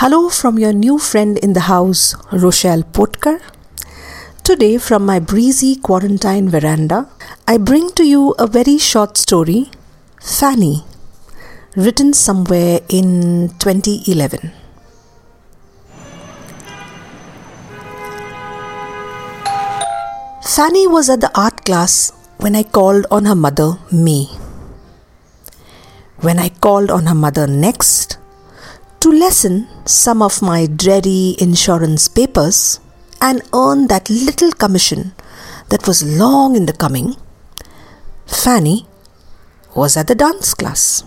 Hello from your new friend in the house, Rochelle Potkar. Today, from my breezy quarantine veranda, I bring to you a very short story, Fanny, written somewhere in 2011. Fanny was at the art class when I called on her mother, May. When I called on her mother next, to lessen some of my dreary insurance papers and earn that little commission that was long in the coming, Fanny was at the dance class.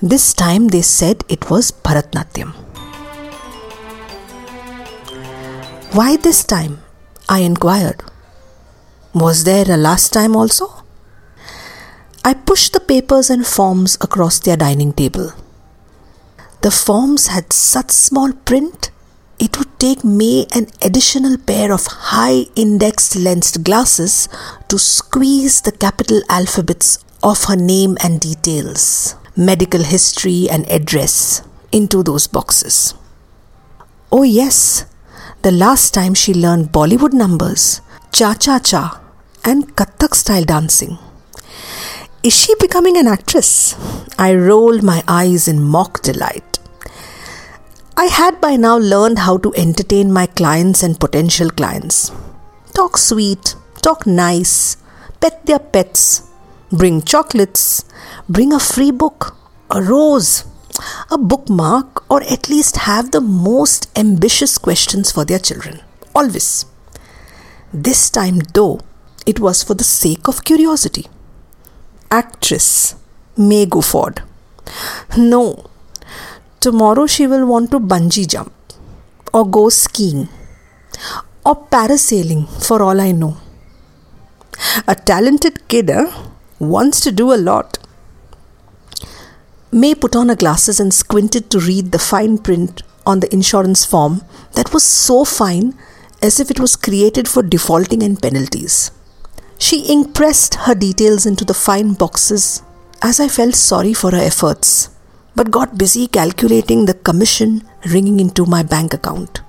This time they said it was Bharatnatyam. Why this time? I inquired. Was there a last time also? I pushed the papers and forms across their dining table. The forms had such small print, it would take me an additional pair of high indexed lensed glasses to squeeze the capital alphabets of her name and details, medical history, and address into those boxes. Oh, yes, the last time she learned Bollywood numbers, cha cha cha, and Kathak style dancing. Is she becoming an actress? I rolled my eyes in mock delight. I had by now learned how to entertain my clients and potential clients. Talk sweet, talk nice, pet their pets, bring chocolates, bring a free book, a rose, a bookmark, or at least have the most ambitious questions for their children. Always. This time, though, it was for the sake of curiosity. Actress May Ford. No, Tomorrow she will want to bungee jump or go skiing or parasailing for all I know. A talented kid eh, wants to do a lot. May put on her glasses and squinted to read the fine print on the insurance form that was so fine as if it was created for defaulting and penalties. She impressed her details into the fine boxes as I felt sorry for her efforts but got busy calculating the commission ringing into my bank account.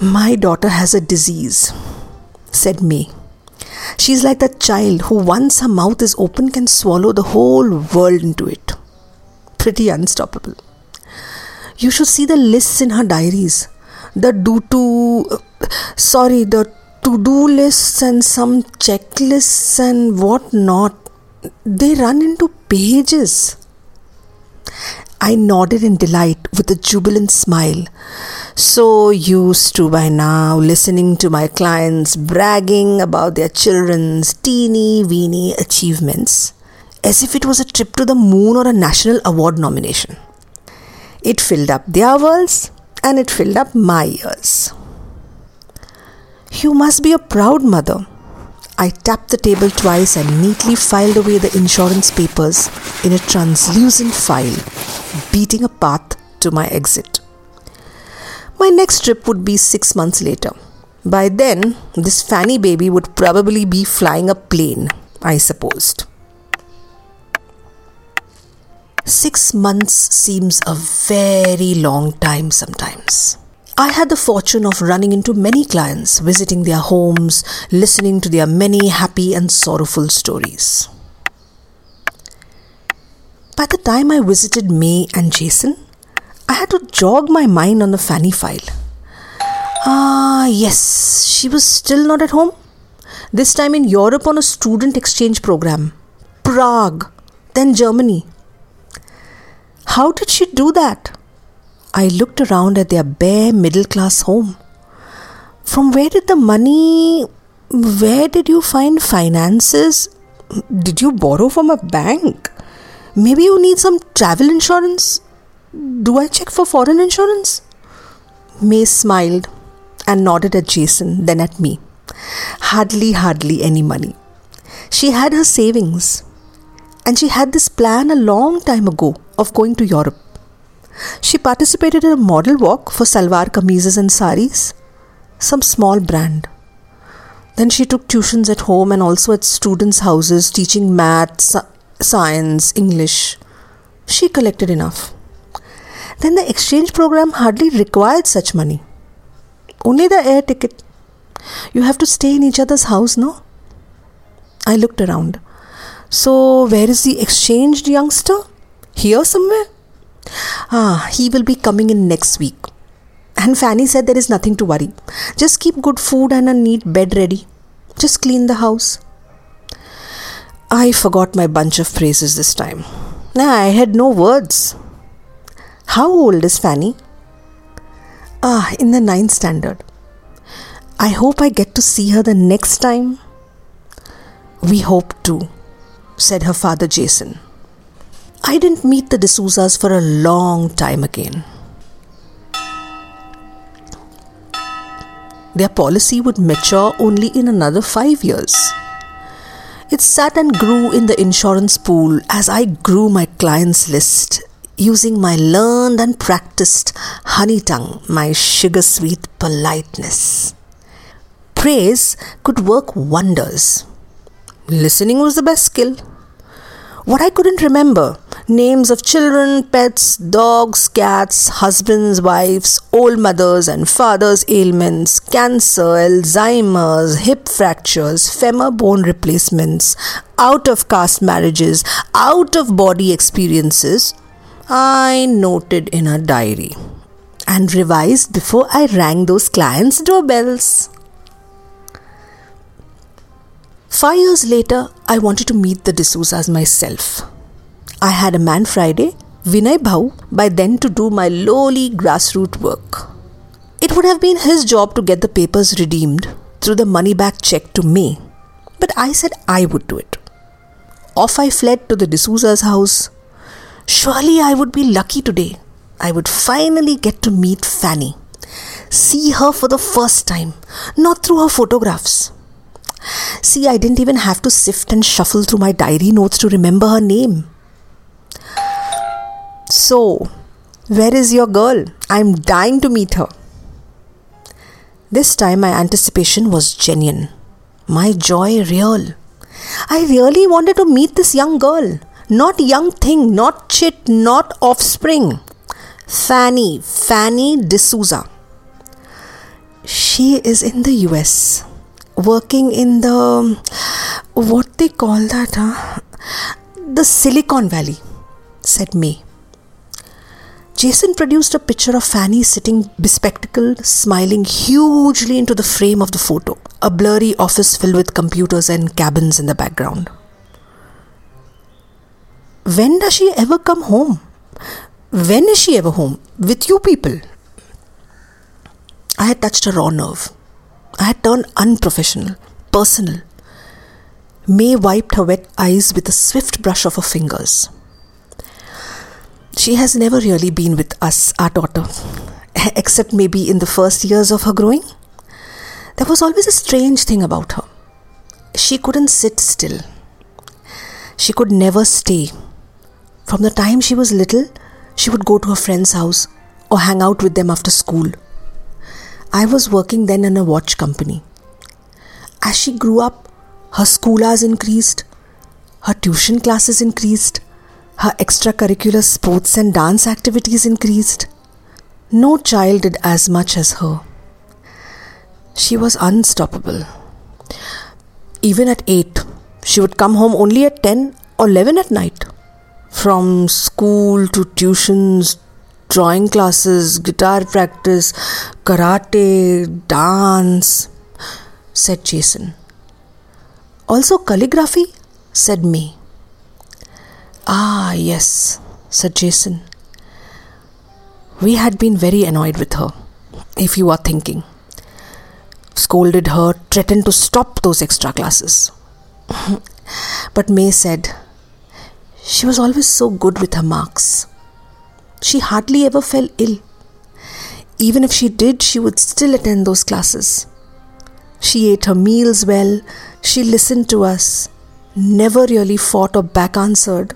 My daughter has a disease, said May. She's like that child who, once her mouth is open, can swallow the whole world into it. Pretty unstoppable. You should see the lists in her diaries. The do to, sorry, the to do lists and some checklists and what not. They run into pages. I nodded in delight with a jubilant smile. So used to by now listening to my clients bragging about their children's teeny weeny achievements, as if it was a trip to the moon or a national award nomination. It filled up their worlds and it filled up my ears. You must be a proud mother, I tapped the table twice and neatly filed away the insurance papers in a translucent file, beating a path to my exit. My next trip would be six months later. By then, this Fanny baby would probably be flying a plane, I supposed. Six months seems a very long time sometimes. I had the fortune of running into many clients, visiting their homes, listening to their many happy and sorrowful stories. By the time I visited May and Jason, I had to jog my mind on the Fanny file. Ah, yes, she was still not at home. This time in Europe on a student exchange program. Prague, then Germany. How did she do that? I looked around at their bare middle class home. From where did the money, where did you find finances? Did you borrow from a bank? Maybe you need some travel insurance? Do I check for foreign insurance? May smiled and nodded at Jason, then at me. Hardly, hardly any money. She had her savings, and she had this plan a long time ago of going to Europe. She participated in a model walk for salwar kameezes and saris, some small brand. Then she took tuitions at home and also at students' houses teaching maths, science, English. She collected enough. then the exchange program hardly required such money. Only the air ticket. You have to stay in each other's house, no? I looked around. So, where is the exchanged youngster? Here somewhere? Ah, he will be coming in next week. And Fanny said there is nothing to worry. Just keep good food and a neat bed ready. Just clean the house. I forgot my bunch of phrases this time. I had no words. How old is Fanny? Ah, in the ninth standard. I hope I get to see her the next time. We hope to, said her father Jason. I didn't meet the D'Souza's for a long time again. Their policy would mature only in another five years. It sat and grew in the insurance pool as I grew my clients' list using my learned and practiced honey tongue, my sugar sweet politeness. Praise could work wonders. Listening was the best skill. What I couldn't remember names of children, pets, dogs, cats, husbands, wives, old mothers and fathers' ailments, cancer, Alzheimer's, hip fractures, femur bone replacements, out of caste marriages, out of body experiences, I noted in a diary and revised before I rang those clients' doorbells. Five years later, I wanted to meet the D'Souza's myself. I had a man Friday, Vinay Bhau, by then to do my lowly grassroots work. It would have been his job to get the papers redeemed through the money back check to me, but I said I would do it. Off I fled to the D'Souza's house, Surely I would be lucky today. I would finally get to meet Fanny. See her for the first time, not through her photographs. See, I didn't even have to sift and shuffle through my diary notes to remember her name. So, where is your girl? I'm dying to meet her. This time my anticipation was genuine, my joy real. I really wanted to meet this young girl. Not young thing, not chit, not offspring. Fanny, Fanny D'Souza. She is in the US, working in the what they call that, huh? The Silicon Valley, said May. Jason produced a picture of Fanny sitting bespectacled, smiling hugely into the frame of the photo, a blurry office filled with computers and cabins in the background. When does she ever come home? When is she ever home? With you people? I had touched a raw nerve. I had turned unprofessional, personal. May wiped her wet eyes with a swift brush of her fingers. She has never really been with us, our daughter, except maybe in the first years of her growing. There was always a strange thing about her. She couldn't sit still. She could never stay from the time she was little, she would go to her friend's house or hang out with them after school. I was working then in a watch company. As she grew up, her school hours increased, her tuition classes increased, her extracurricular sports and dance activities increased. No child did as much as her. She was unstoppable. Even at 8, she would come home only at 10 or 11 at night from school to tuitions, drawing classes, guitar practice, karate, dance, said Jason. Also calligraphy, said May. Ah, yes, said Jason. We had been very annoyed with her, if you are thinking. Scolded her, threatened to stop those extra classes. but May said, she was always so good with her marks. She hardly ever fell ill. Even if she did, she would still attend those classes. She ate her meals well, she listened to us, never really fought or back answered.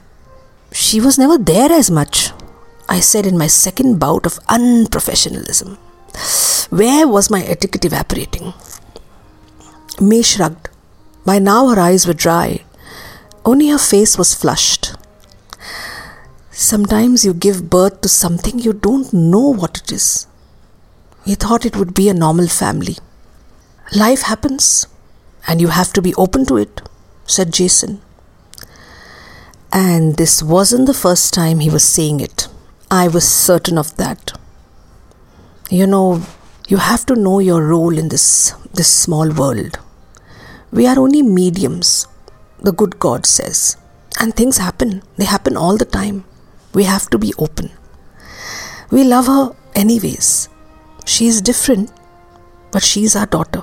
She was never there as much, I said in my second bout of unprofessionalism. Where was my etiquette evaporating? May shrugged. By now her eyes were dry, only her face was flushed. Sometimes you give birth to something you don't know what it is. We thought it would be a normal family. Life happens and you have to be open to it, said Jason. And this wasn't the first time he was saying it. I was certain of that. You know, you have to know your role in this, this small world. We are only mediums, the good God says. And things happen, they happen all the time. We have to be open. We love her anyways. She is different, but she is our daughter.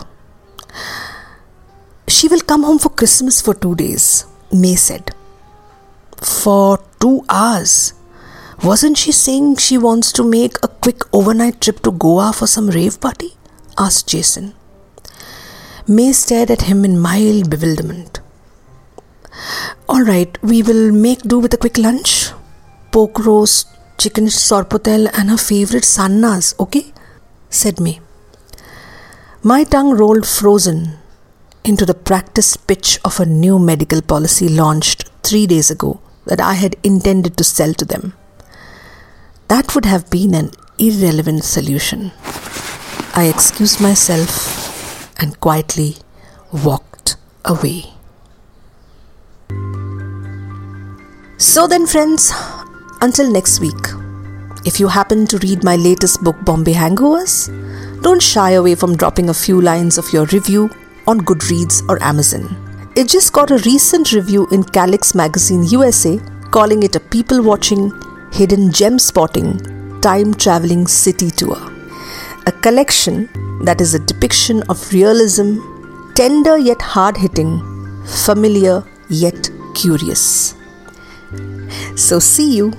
She will come home for Christmas for two days, May said. For two hours? Wasn't she saying she wants to make a quick overnight trip to Goa for some rave party? asked Jason. May stared at him in mild bewilderment. All right, we will make do with a quick lunch. Pork roast, chicken sorpotel, and her favorite sannas, okay? said May. My tongue rolled frozen into the practice pitch of a new medical policy launched three days ago that I had intended to sell to them. That would have been an irrelevant solution. I excused myself and quietly walked away. So then, friends, until next week, if you happen to read my latest book, Bombay Hangovers, don't shy away from dropping a few lines of your review on Goodreads or Amazon. It just got a recent review in Calyx Magazine USA calling it a people watching hidden gem spotting, time traveling city tour. A collection that is a depiction of realism, tender yet hard hitting, familiar yet curious. So, see you